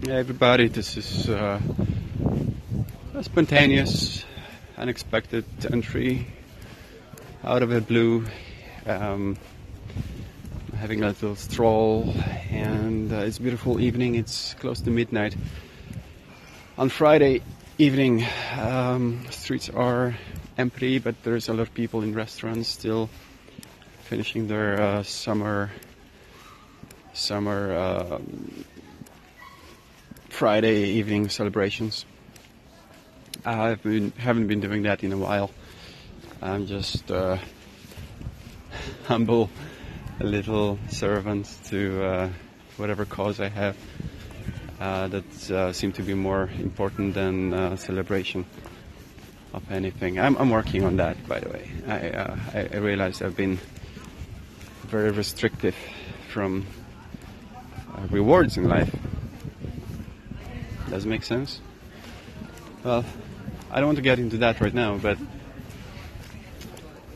Hey everybody, this is uh, a spontaneous, unexpected entry out of the blue. Um, having a little stroll, and uh, it's a beautiful evening. It's close to midnight. On Friday evening, um, streets are empty, but there's a lot of people in restaurants still finishing their uh, summer summer um, Friday evening celebrations. I've been haven't been doing that in a while. I'm just uh, humble, little servant to uh, whatever cause I have uh, that uh, seem to be more important than uh, celebration of anything. I'm, I'm, working on that, by the way. I, uh, I, I realize I've been very restrictive from uh, rewards in life. Does it make sense? Well, I don't want to get into that right now, but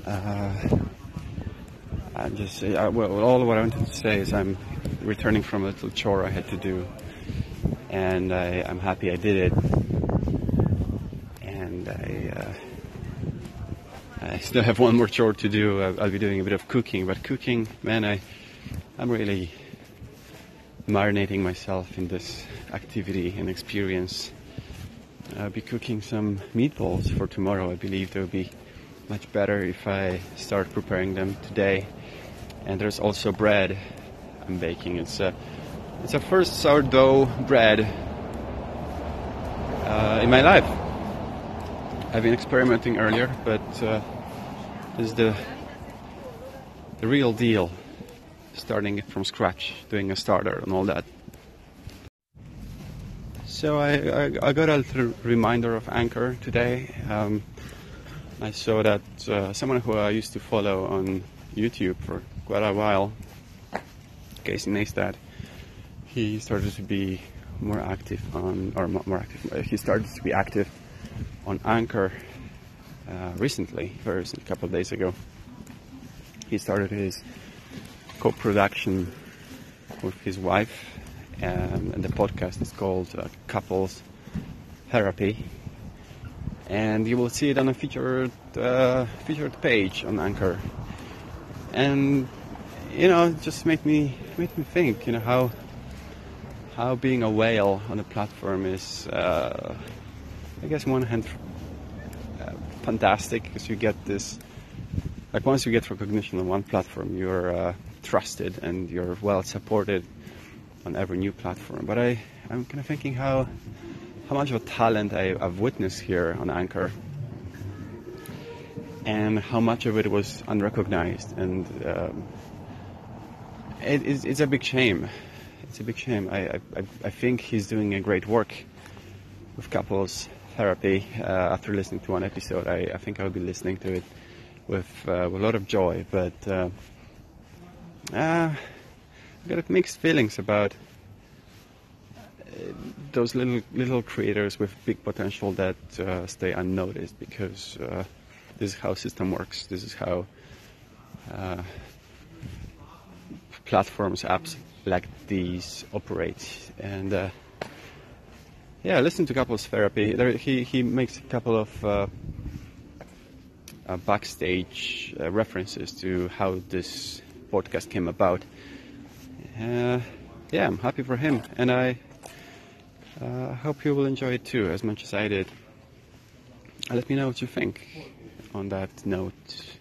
uh, I'm just uh, well, all what I wanted to say is I'm returning from a little chore I had to do, and I, am happy I did it. And I, uh, I still have one more chore to do. I'll be doing a bit of cooking, but cooking, man, I, I'm really marinating myself in this activity and experience. I'll be cooking some meatballs for tomorrow. I believe they'll be much better if I start preparing them today. And there's also bread I'm baking. It's a it's a first sourdough bread uh, in my life. I've been experimenting earlier, but uh, this is the the real deal starting it from scratch, doing a starter and all that. So I, I, I got a little reminder of Anchor today. Um, I saw that uh, someone who I used to follow on YouTube for quite a while, Casey Neistat, he started to be more active on, or more active, uh, he started to be active on Anchor uh, recently, very a couple of days ago. He started his co-production with his wife, um, and the podcast is called uh, Couples Therapy. And you will see it on a featured uh, featured page on Anchor. And you know, just made me made me think, you know, how how being a whale on a platform is, uh, I guess, on one hand, uh, fantastic because you get this. Like once you get recognition on one platform, you're uh, trusted and you're well supported on every new platform. But I, I'm kind of thinking how how much of a talent I, have witnessed here on Anchor, and how much of it was unrecognized, and um, it, it's, it's, a big shame. It's a big shame. I, I, I think he's doing a great work with couples therapy. Uh, after listening to one episode, I, I think I'll be listening to it with, uh, with a lot of joy. But uh, uh, I got mixed feelings about uh, those little little creators with big potential that uh, stay unnoticed because uh, this is how system works. This is how uh, platforms, apps like these operate. And uh, yeah, listen to couples therapy. There, he he makes a couple of uh, backstage references to how this podcast came about. Uh, yeah, I'm happy for him, and I uh, hope you will enjoy it too, as much as I did. let me know what you think on that note.